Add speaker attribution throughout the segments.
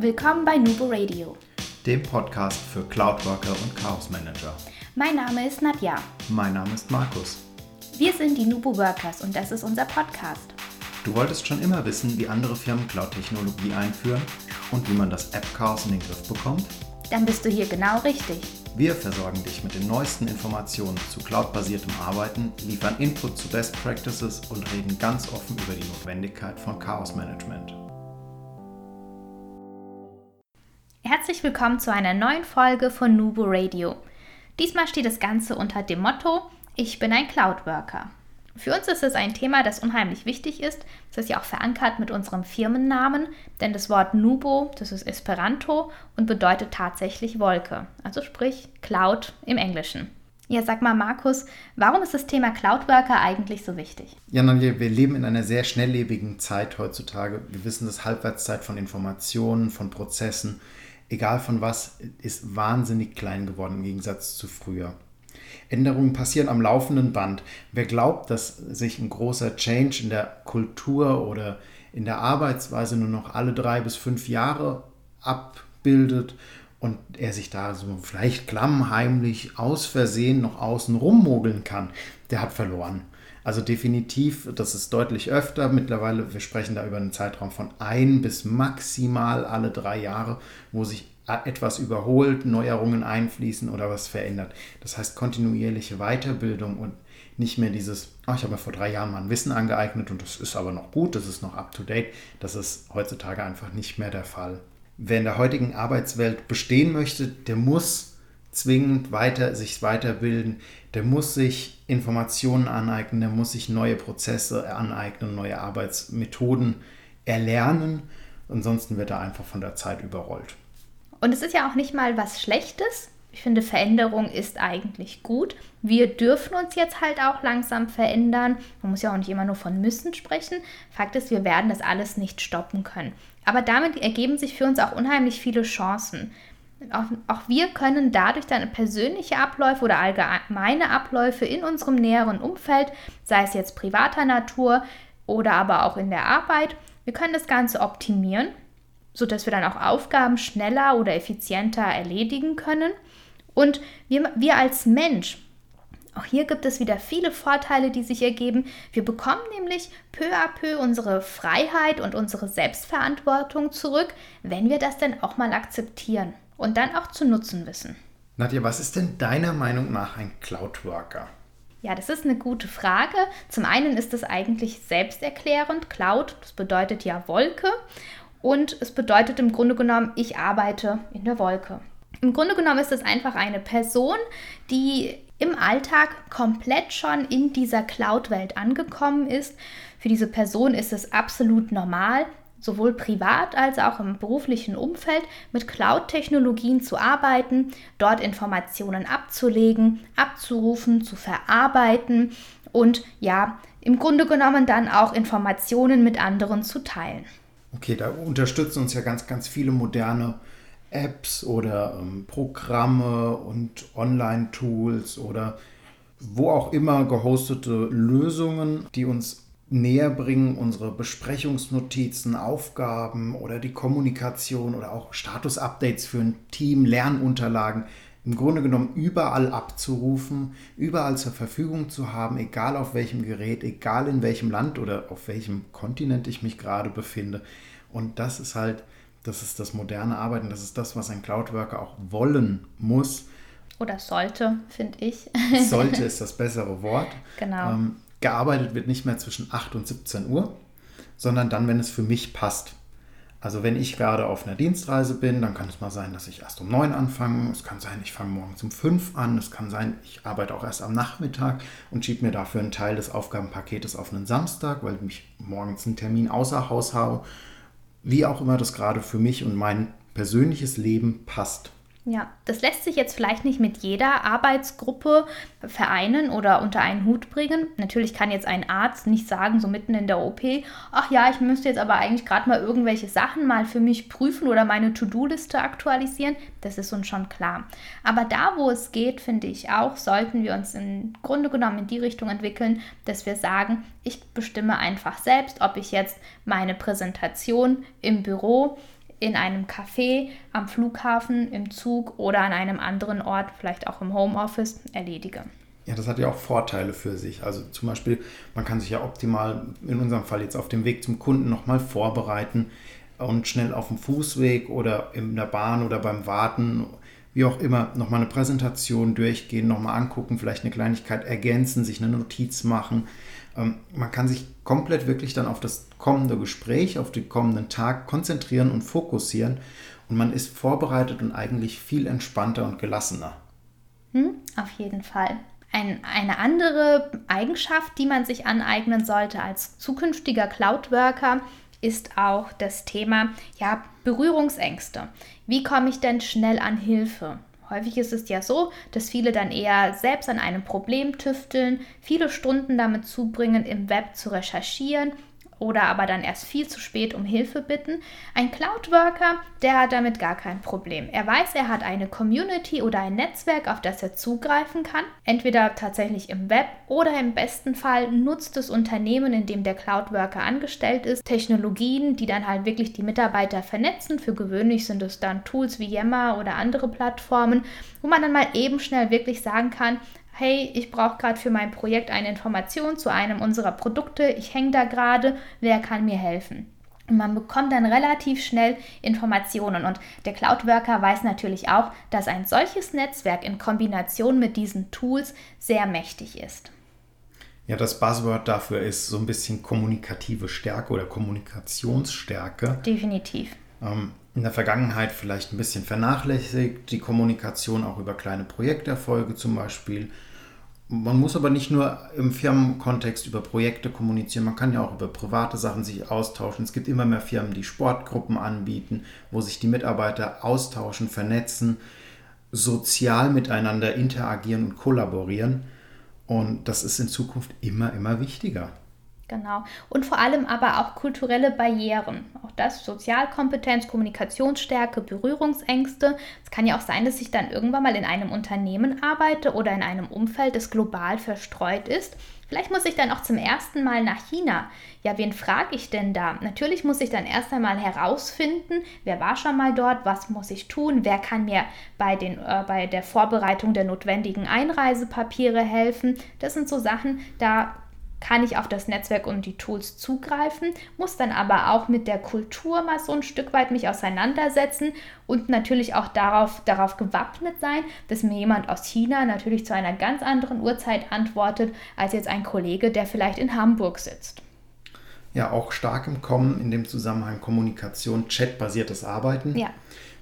Speaker 1: Willkommen bei Nubo Radio,
Speaker 2: dem Podcast für Cloudworker und Chaos Manager.
Speaker 1: Mein Name ist Nadja.
Speaker 2: Mein Name ist Markus.
Speaker 1: Wir sind die Nubo Workers und das ist unser Podcast.
Speaker 2: Du wolltest schon immer wissen, wie andere Firmen Cloud-Technologie einführen und wie man das App-Chaos in den Griff bekommt?
Speaker 1: Dann bist du hier genau richtig.
Speaker 2: Wir versorgen dich mit den neuesten Informationen zu cloudbasiertem Arbeiten, liefern Input zu Best Practices und reden ganz offen über die Notwendigkeit von Chaos Management.
Speaker 1: Herzlich willkommen zu einer neuen Folge von Nubo Radio. Diesmal steht das Ganze unter dem Motto Ich bin ein Cloud Worker. Für uns ist es ein Thema, das unheimlich wichtig ist. Das ist ja auch verankert mit unserem Firmennamen, denn das Wort Nubo, das ist Esperanto und bedeutet tatsächlich Wolke, also sprich Cloud im Englischen. Ja, sag mal, Markus, warum ist das Thema Cloud Worker eigentlich so wichtig?
Speaker 2: Ja, wir leben in einer sehr schnelllebigen Zeit heutzutage. Wir wissen, dass Halbwertszeit von Informationen, von Prozessen egal von was, ist wahnsinnig klein geworden im Gegensatz zu früher. Änderungen passieren am laufenden Band. Wer glaubt, dass sich ein großer Change in der Kultur oder in der Arbeitsweise nur noch alle drei bis fünf Jahre abbildet und er sich da so vielleicht klammheimlich aus Versehen noch außen rummogeln kann, der hat verloren. Also definitiv, das ist deutlich öfter. Mittlerweile, wir sprechen da über einen Zeitraum von ein bis maximal alle drei Jahre, wo sich etwas überholt, Neuerungen einfließen oder was verändert. Das heißt kontinuierliche Weiterbildung und nicht mehr dieses, oh, ich habe mir vor drei Jahren mal ein Wissen angeeignet und das ist aber noch gut, das ist noch up-to-date. Das ist heutzutage einfach nicht mehr der Fall. Wer in der heutigen Arbeitswelt bestehen möchte, der muss zwingend weiter, sich weiterbilden, der muss sich Informationen aneignen, der muss sich neue Prozesse aneignen, neue Arbeitsmethoden erlernen. Ansonsten wird er einfach von der Zeit überrollt.
Speaker 1: Und es ist ja auch nicht mal was Schlechtes. Ich finde, Veränderung ist eigentlich gut. Wir dürfen uns jetzt halt auch langsam verändern. Man muss ja auch nicht immer nur von müssen sprechen. Fakt ist, wir werden das alles nicht stoppen können. Aber damit ergeben sich für uns auch unheimlich viele Chancen. Auch, auch, wir können dadurch dann persönliche Abläufe oder allgemeine Abläufe in unserem näheren Umfeld, sei es jetzt privater Natur oder aber auch in der Arbeit, wir können das Ganze optimieren, sodass wir dann auch Aufgaben schneller oder effizienter erledigen können. Und wir, wir als Mensch, auch hier gibt es wieder viele Vorteile, die sich ergeben. Wir bekommen nämlich peu à peu unsere Freiheit und unsere Selbstverantwortung zurück, wenn wir das denn auch mal akzeptieren und dann auch zu nutzen wissen.
Speaker 2: Nadja, was ist denn deiner Meinung nach ein Cloud Worker?
Speaker 1: Ja, das ist eine gute Frage. Zum einen ist es eigentlich selbsterklärend. Cloud, das bedeutet ja Wolke. Und es bedeutet im Grunde genommen, ich arbeite in der Wolke. Im Grunde genommen ist es einfach eine Person, die im Alltag komplett schon in dieser Cloud-Welt angekommen ist. Für diese Person ist es absolut normal, sowohl privat als auch im beruflichen Umfeld mit Cloud-Technologien zu arbeiten, dort Informationen abzulegen, abzurufen, zu verarbeiten und ja, im Grunde genommen dann auch Informationen mit anderen zu teilen.
Speaker 2: Okay, da unterstützen uns ja ganz, ganz viele moderne Apps oder ähm, Programme und Online-Tools oder wo auch immer gehostete Lösungen, die uns näher bringen, unsere Besprechungsnotizen, Aufgaben oder die Kommunikation oder auch Status-Updates für ein Team, Lernunterlagen im Grunde genommen überall abzurufen, überall zur Verfügung zu haben, egal auf welchem Gerät, egal in welchem Land oder auf welchem Kontinent ich mich gerade befinde. Und das ist halt, das ist das moderne Arbeiten, das ist das, was ein Cloud-Worker auch wollen muss.
Speaker 1: Oder sollte, finde ich.
Speaker 2: sollte ist das bessere Wort.
Speaker 1: Genau. Ähm,
Speaker 2: gearbeitet wird nicht mehr zwischen 8 und 17 Uhr, sondern dann, wenn es für mich passt. Also wenn ich gerade auf einer Dienstreise bin, dann kann es mal sein, dass ich erst um 9 anfange. Es kann sein, ich fange morgens um 5 an. Es kann sein, ich arbeite auch erst am Nachmittag und schiebe mir dafür einen Teil des Aufgabenpaketes auf einen Samstag, weil ich morgens einen Termin außer Haus habe. Wie auch immer das gerade für mich und mein persönliches Leben passt.
Speaker 1: Ja, das lässt sich jetzt vielleicht nicht mit jeder Arbeitsgruppe vereinen oder unter einen Hut bringen. Natürlich kann jetzt ein Arzt nicht sagen, so mitten in der OP, ach ja, ich müsste jetzt aber eigentlich gerade mal irgendwelche Sachen mal für mich prüfen oder meine To-Do-Liste aktualisieren. Das ist uns schon klar. Aber da, wo es geht, finde ich auch, sollten wir uns im Grunde genommen in die Richtung entwickeln, dass wir sagen, ich bestimme einfach selbst, ob ich jetzt meine Präsentation im Büro in einem Café, am Flughafen, im Zug oder an einem anderen Ort, vielleicht auch im Homeoffice, erledige.
Speaker 2: Ja, das hat ja auch Vorteile für sich. Also zum Beispiel, man kann sich ja optimal, in unserem Fall jetzt auf dem Weg zum Kunden nochmal vorbereiten und schnell auf dem Fußweg oder in der Bahn oder beim Warten, wie auch immer, nochmal eine Präsentation durchgehen, nochmal angucken, vielleicht eine Kleinigkeit ergänzen, sich eine Notiz machen. Ähm, man kann sich komplett wirklich dann auf das kommende Gespräch, auf den kommenden Tag konzentrieren und fokussieren und man ist vorbereitet und eigentlich viel entspannter und gelassener.
Speaker 1: Hm, auf jeden Fall. Ein, eine andere Eigenschaft, die man sich aneignen sollte als zukünftiger Cloud-Worker, ist auch das Thema ja, Berührungsängste. Wie komme ich denn schnell an Hilfe? Häufig ist es ja so, dass viele dann eher selbst an einem Problem tüfteln, viele Stunden damit zubringen, im Web zu recherchieren oder aber dann erst viel zu spät um Hilfe bitten. Ein Cloud-Worker, der hat damit gar kein Problem. Er weiß, er hat eine Community oder ein Netzwerk, auf das er zugreifen kann, entweder tatsächlich im Web oder im besten Fall nutzt das Unternehmen, in dem der Cloud-Worker angestellt ist, Technologien, die dann halt wirklich die Mitarbeiter vernetzen. Für gewöhnlich sind es dann Tools wie Yammer oder andere Plattformen, wo man dann mal eben schnell wirklich sagen kann, hey, ich brauche gerade für mein Projekt eine Information zu einem unserer Produkte, ich hänge da gerade, wer kann mir helfen? Und man bekommt dann relativ schnell Informationen. Und der Cloud Worker weiß natürlich auch, dass ein solches Netzwerk in Kombination mit diesen Tools sehr mächtig ist.
Speaker 2: Ja, das Buzzword dafür ist so ein bisschen kommunikative Stärke oder Kommunikationsstärke.
Speaker 1: Definitiv.
Speaker 2: Ähm, in der Vergangenheit vielleicht ein bisschen vernachlässigt, die Kommunikation auch über kleine Projekterfolge zum Beispiel man muss aber nicht nur im Firmenkontext über Projekte kommunizieren, man kann ja auch über private Sachen sich austauschen. Es gibt immer mehr Firmen, die Sportgruppen anbieten, wo sich die Mitarbeiter austauschen, vernetzen, sozial miteinander interagieren und kollaborieren. Und das ist in Zukunft immer, immer wichtiger.
Speaker 1: Genau. Und vor allem aber auch kulturelle Barrieren. Auch das, Sozialkompetenz, Kommunikationsstärke, Berührungsängste. Es kann ja auch sein, dass ich dann irgendwann mal in einem Unternehmen arbeite oder in einem Umfeld, das global verstreut ist. Vielleicht muss ich dann auch zum ersten Mal nach China. Ja, wen frage ich denn da? Natürlich muss ich dann erst einmal herausfinden, wer war schon mal dort, was muss ich tun, wer kann mir bei, den, äh, bei der Vorbereitung der notwendigen Einreisepapiere helfen. Das sind so Sachen, da kann ich auf das Netzwerk und die Tools zugreifen, muss dann aber auch mit der Kultur mal so ein Stück weit mich auseinandersetzen und natürlich auch darauf, darauf gewappnet sein, dass mir jemand aus China natürlich zu einer ganz anderen Uhrzeit antwortet, als jetzt ein Kollege, der vielleicht in Hamburg sitzt.
Speaker 2: Ja, auch stark im Kommen in dem Zusammenhang Kommunikation, chatbasiertes Arbeiten. Ja.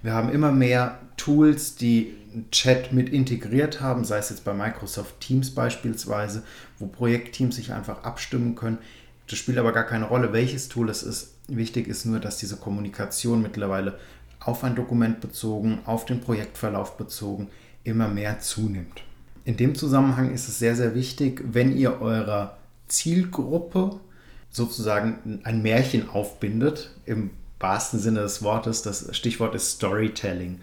Speaker 2: Wir haben immer mehr Tools, die Chat mit integriert haben, sei es jetzt bei Microsoft Teams beispielsweise, wo Projektteams sich einfach abstimmen können. Das spielt aber gar keine Rolle, welches Tool es ist. Wichtig ist nur, dass diese Kommunikation mittlerweile auf ein Dokument bezogen, auf den Projektverlauf bezogen, immer mehr zunimmt. In dem Zusammenhang ist es sehr, sehr wichtig, wenn ihr eurer Zielgruppe sozusagen ein Märchen aufbindet, im wahrsten Sinne des Wortes, das Stichwort ist Storytelling.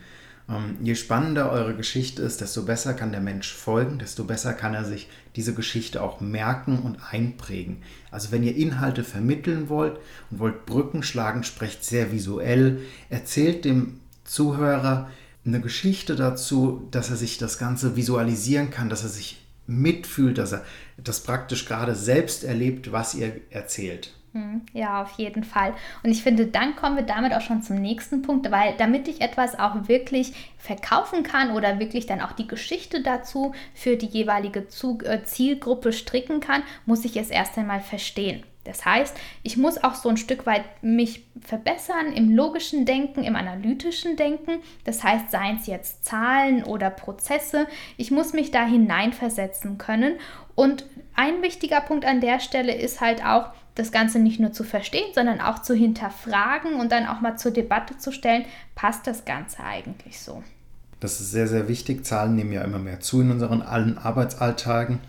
Speaker 2: Ähm, je spannender eure Geschichte ist, desto besser kann der Mensch folgen, desto besser kann er sich diese Geschichte auch merken und einprägen. Also wenn ihr Inhalte vermitteln wollt und wollt Brücken schlagen, sprecht sehr visuell, erzählt dem Zuhörer eine Geschichte dazu, dass er sich das Ganze visualisieren kann, dass er sich mitfühlt, dass er das praktisch gerade selbst erlebt, was ihr erzählt.
Speaker 1: Hm, ja, auf jeden Fall. Und ich finde, dann kommen wir damit auch schon zum nächsten Punkt, weil damit ich etwas auch wirklich verkaufen kann oder wirklich dann auch die Geschichte dazu für die jeweilige äh, Zielgruppe stricken kann, muss ich es erst einmal verstehen. Das heißt, ich muss auch so ein Stück weit mich verbessern im logischen Denken, im analytischen Denken. Das heißt, seien es jetzt Zahlen oder Prozesse, ich muss mich da hineinversetzen können. Und ein wichtiger Punkt an der Stelle ist halt auch, das Ganze nicht nur zu verstehen, sondern auch zu hinterfragen und dann auch mal zur Debatte zu stellen, passt das Ganze eigentlich so?
Speaker 2: Das ist sehr, sehr wichtig. Zahlen nehmen ja immer mehr zu in unseren allen Arbeitsalltagen.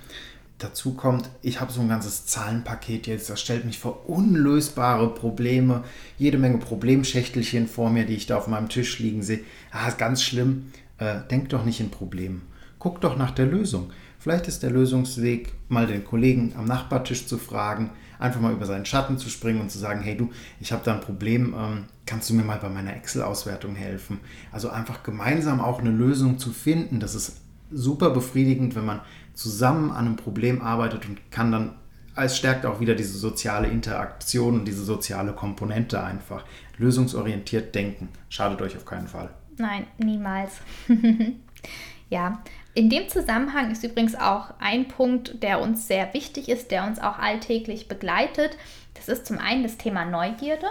Speaker 2: Dazu kommt, ich habe so ein ganzes Zahlenpaket jetzt, das stellt mich vor unlösbare Probleme, jede Menge Problemschächtelchen vor mir, die ich da auf meinem Tisch liegen sehe. Ah, ist ganz schlimm. Äh, denk doch nicht in Problemen. Guck doch nach der Lösung. Vielleicht ist der Lösungsweg, mal den Kollegen am Nachbartisch zu fragen, einfach mal über seinen Schatten zu springen und zu sagen, hey du, ich habe da ein Problem, ähm, kannst du mir mal bei meiner Excel-Auswertung helfen? Also einfach gemeinsam auch eine Lösung zu finden, das ist super befriedigend, wenn man zusammen an einem Problem arbeitet und kann dann, es stärkt auch wieder diese soziale Interaktion und diese soziale Komponente einfach. Lösungsorientiert denken, schadet euch auf keinen Fall.
Speaker 1: Nein, niemals. ja, in dem Zusammenhang ist übrigens auch ein Punkt, der uns sehr wichtig ist, der uns auch alltäglich begleitet. Das ist zum einen das Thema Neugierde.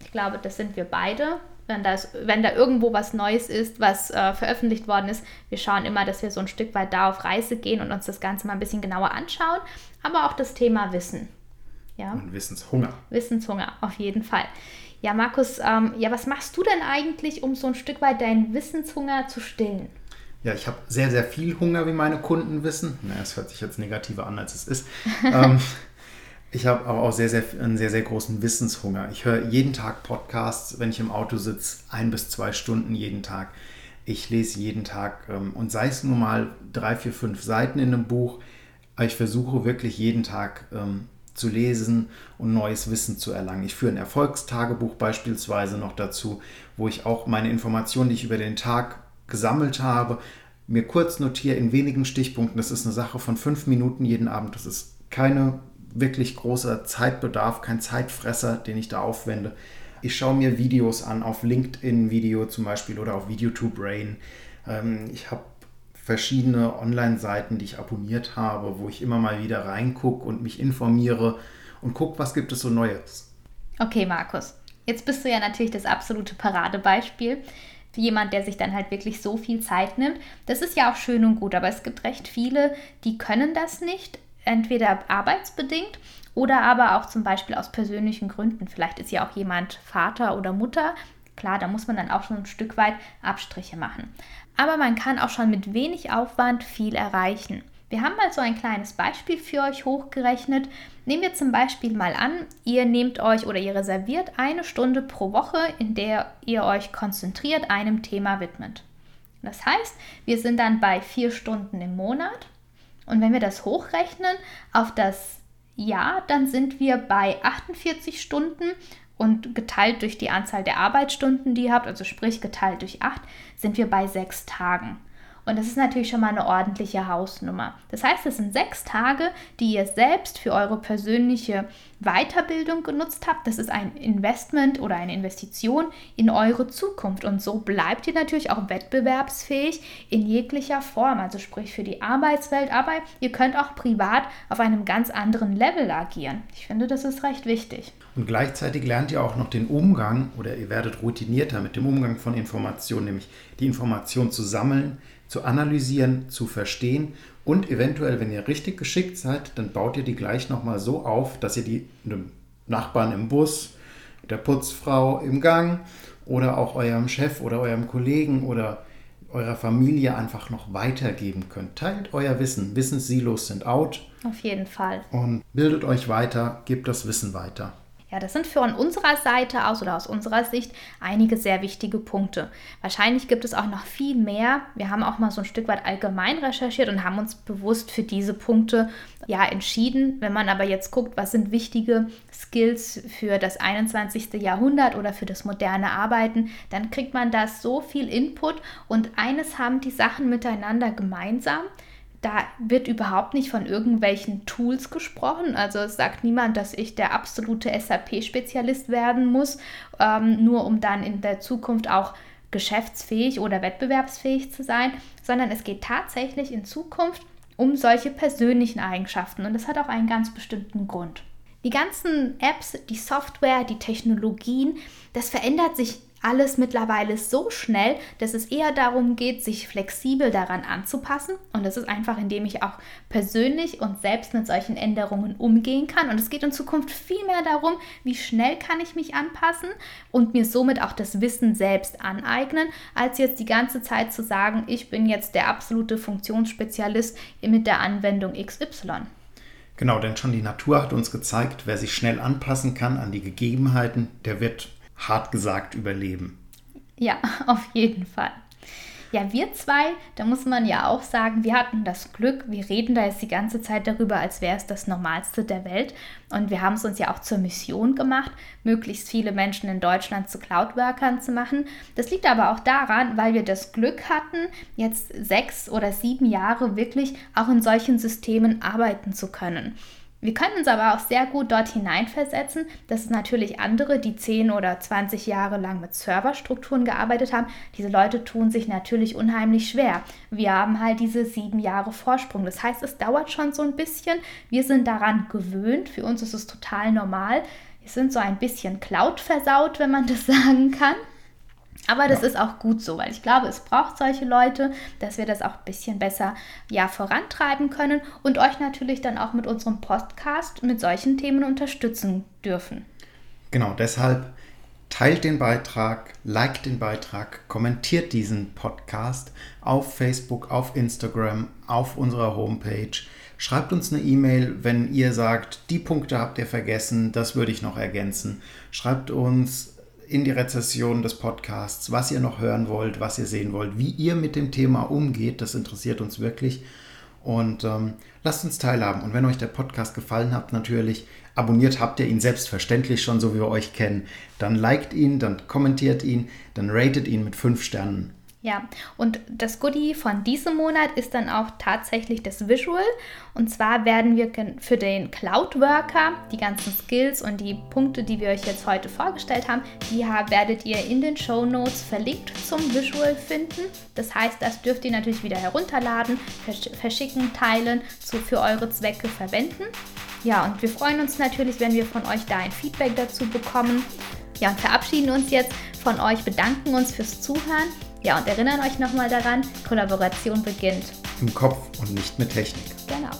Speaker 1: Ich glaube, das sind wir beide. Wenn, das, wenn da irgendwo was Neues ist, was äh, veröffentlicht worden ist, wir schauen immer, dass wir so ein Stück weit da auf Reise gehen und uns das Ganze mal ein bisschen genauer anschauen. Aber auch das Thema Wissen.
Speaker 2: Ja? Und Wissenshunger.
Speaker 1: Wissenshunger, auf jeden Fall. Ja, Markus, ähm, ja, was machst du denn eigentlich, um so ein Stück weit deinen Wissenshunger zu stillen?
Speaker 2: Ja, ich habe sehr, sehr viel Hunger, wie meine Kunden wissen. Naja, es hört sich jetzt negativer an, als es ist. ähm, ich habe aber auch sehr, sehr, einen sehr, sehr großen Wissenshunger. Ich höre jeden Tag Podcasts, wenn ich im Auto sitze, ein bis zwei Stunden jeden Tag. Ich lese jeden Tag ähm, und sei es nur mal drei, vier, fünf Seiten in einem Buch. Ich versuche wirklich jeden Tag ähm, zu lesen und neues Wissen zu erlangen. Ich führe ein Erfolgstagebuch beispielsweise noch dazu, wo ich auch meine Informationen, die ich über den Tag gesammelt habe, mir kurz notiere in wenigen Stichpunkten. Das ist eine Sache von fünf Minuten jeden Abend. Das ist keine wirklich großer Zeitbedarf, kein Zeitfresser, den ich da aufwende. Ich schaue mir Videos an, auf LinkedIn-Video zum Beispiel oder auf Video2Brain. Ähm, ich habe verschiedene Online-Seiten, die ich abonniert habe, wo ich immer mal wieder reingucke und mich informiere und gucke, was gibt es so Neues.
Speaker 1: Okay, Markus. Jetzt bist du ja natürlich das absolute Paradebeispiel für jemand, der sich dann halt wirklich so viel Zeit nimmt. Das ist ja auch schön und gut, aber es gibt recht viele, die können das nicht, entweder arbeitsbedingt oder aber auch zum Beispiel aus persönlichen Gründen. Vielleicht ist ja auch jemand Vater oder Mutter. Klar, da muss man dann auch schon ein Stück weit Abstriche machen. Aber man kann auch schon mit wenig Aufwand viel erreichen. Wir haben mal so ein kleines Beispiel für euch hochgerechnet. Nehmen wir zum Beispiel mal an, ihr nehmt euch oder ihr reserviert eine Stunde pro Woche, in der ihr euch konzentriert einem Thema widmet. Das heißt, wir sind dann bei vier Stunden im Monat. Und wenn wir das hochrechnen auf das Jahr, dann sind wir bei 48 Stunden und geteilt durch die Anzahl der Arbeitsstunden, die ihr habt, also sprich geteilt durch 8, sind wir bei sechs Tagen. Und das ist natürlich schon mal eine ordentliche Hausnummer. Das heißt, es sind sechs Tage, die ihr selbst für eure persönliche Weiterbildung genutzt habt. Das ist ein Investment oder eine Investition in eure Zukunft. Und so bleibt ihr natürlich auch wettbewerbsfähig in jeglicher Form. Also sprich für die Arbeitswelt, aber ihr könnt auch privat auf einem ganz anderen Level agieren. Ich finde, das ist recht wichtig.
Speaker 2: Und gleichzeitig lernt ihr auch noch den Umgang oder ihr werdet routinierter mit dem Umgang von Informationen, nämlich die Information zu sammeln, zu analysieren, zu verstehen und eventuell, wenn ihr richtig geschickt seid, dann baut ihr die gleich nochmal so auf, dass ihr die einem Nachbarn im Bus, der Putzfrau im Gang oder auch eurem Chef oder eurem Kollegen oder eurer Familie einfach noch weitergeben könnt. Teilt euer Wissen. Wissenssilos sind out.
Speaker 1: Auf jeden Fall.
Speaker 2: Und bildet euch weiter, gebt das Wissen weiter.
Speaker 1: Ja, das sind von unserer Seite aus oder aus unserer Sicht einige sehr wichtige Punkte. Wahrscheinlich gibt es auch noch viel mehr. Wir haben auch mal so ein Stück weit allgemein recherchiert und haben uns bewusst für diese Punkte ja entschieden. Wenn man aber jetzt guckt, was sind wichtige Skills für das 21. Jahrhundert oder für das moderne Arbeiten, dann kriegt man da so viel Input und eines haben die Sachen miteinander gemeinsam da wird überhaupt nicht von irgendwelchen Tools gesprochen. Also es sagt niemand, dass ich der absolute SAP-Spezialist werden muss, ähm, nur um dann in der Zukunft auch geschäftsfähig oder wettbewerbsfähig zu sein, sondern es geht tatsächlich in Zukunft um solche persönlichen Eigenschaften und das hat auch einen ganz bestimmten Grund. Die ganzen Apps, die Software, die Technologien, das verändert sich alles mittlerweile so schnell, dass es eher darum geht, sich flexibel daran anzupassen. Und das ist einfach, indem ich auch persönlich und selbst mit solchen Änderungen umgehen kann. Und es geht in Zukunft viel mehr darum, wie schnell kann ich mich anpassen und mir somit auch das Wissen selbst aneignen, als jetzt die ganze Zeit zu sagen, ich bin jetzt der absolute Funktionsspezialist mit der Anwendung XY.
Speaker 2: Genau, denn schon die Natur hat uns gezeigt, wer sich schnell anpassen kann an die Gegebenheiten, der wird hart gesagt überleben.
Speaker 1: Ja, auf jeden Fall. Ja, wir zwei, da muss man ja auch sagen, wir hatten das Glück, wir reden da jetzt die ganze Zeit darüber, als wäre es das Normalste der Welt. Und wir haben es uns ja auch zur Mission gemacht, möglichst viele Menschen in Deutschland zu Cloud-Workern zu machen. Das liegt aber auch daran, weil wir das Glück hatten, jetzt sechs oder sieben Jahre wirklich auch in solchen Systemen arbeiten zu können. Wir können uns aber auch sehr gut dort hineinversetzen, dass es natürlich andere, die 10 oder 20 Jahre lang mit Serverstrukturen gearbeitet haben, diese Leute tun sich natürlich unheimlich schwer. Wir haben halt diese sieben Jahre Vorsprung. Das heißt, es dauert schon so ein bisschen. Wir sind daran gewöhnt. Für uns ist es total normal. Wir sind so ein bisschen Cloud versaut, wenn man das sagen kann. Aber das ja. ist auch gut so, weil ich glaube, es braucht solche Leute, dass wir das auch ein bisschen besser ja, vorantreiben können und euch natürlich dann auch mit unserem Podcast mit solchen Themen unterstützen dürfen.
Speaker 2: Genau, deshalb teilt den Beitrag, liked den Beitrag, kommentiert diesen Podcast auf Facebook, auf Instagram, auf unserer Homepage. Schreibt uns eine E-Mail, wenn ihr sagt, die Punkte habt ihr vergessen, das würde ich noch ergänzen. Schreibt uns in die Rezession des Podcasts, was ihr noch hören wollt, was ihr sehen wollt, wie ihr mit dem Thema umgeht. Das interessiert uns wirklich. Und ähm, lasst uns teilhaben. Und wenn euch der Podcast gefallen hat, natürlich, abonniert habt ihr ihn selbstverständlich schon, so wie wir euch kennen. Dann liked ihn, dann kommentiert ihn, dann ratet ihn mit fünf Sternen.
Speaker 1: Ja, und das Goodie von diesem Monat ist dann auch tatsächlich das Visual. Und zwar werden wir für den Cloud Worker die ganzen Skills und die Punkte, die wir euch jetzt heute vorgestellt haben, die werdet ihr in den Show Notes verlinkt zum Visual finden. Das heißt, das dürft ihr natürlich wieder herunterladen, verschicken, teilen, zu, für eure Zwecke verwenden. Ja, und wir freuen uns natürlich, wenn wir von euch da ein Feedback dazu bekommen. Ja, und verabschieden uns jetzt von euch, bedanken uns fürs Zuhören ja, und erinnern euch nochmal daran, Kollaboration beginnt
Speaker 2: im Kopf und nicht mit Technik.
Speaker 1: Genau.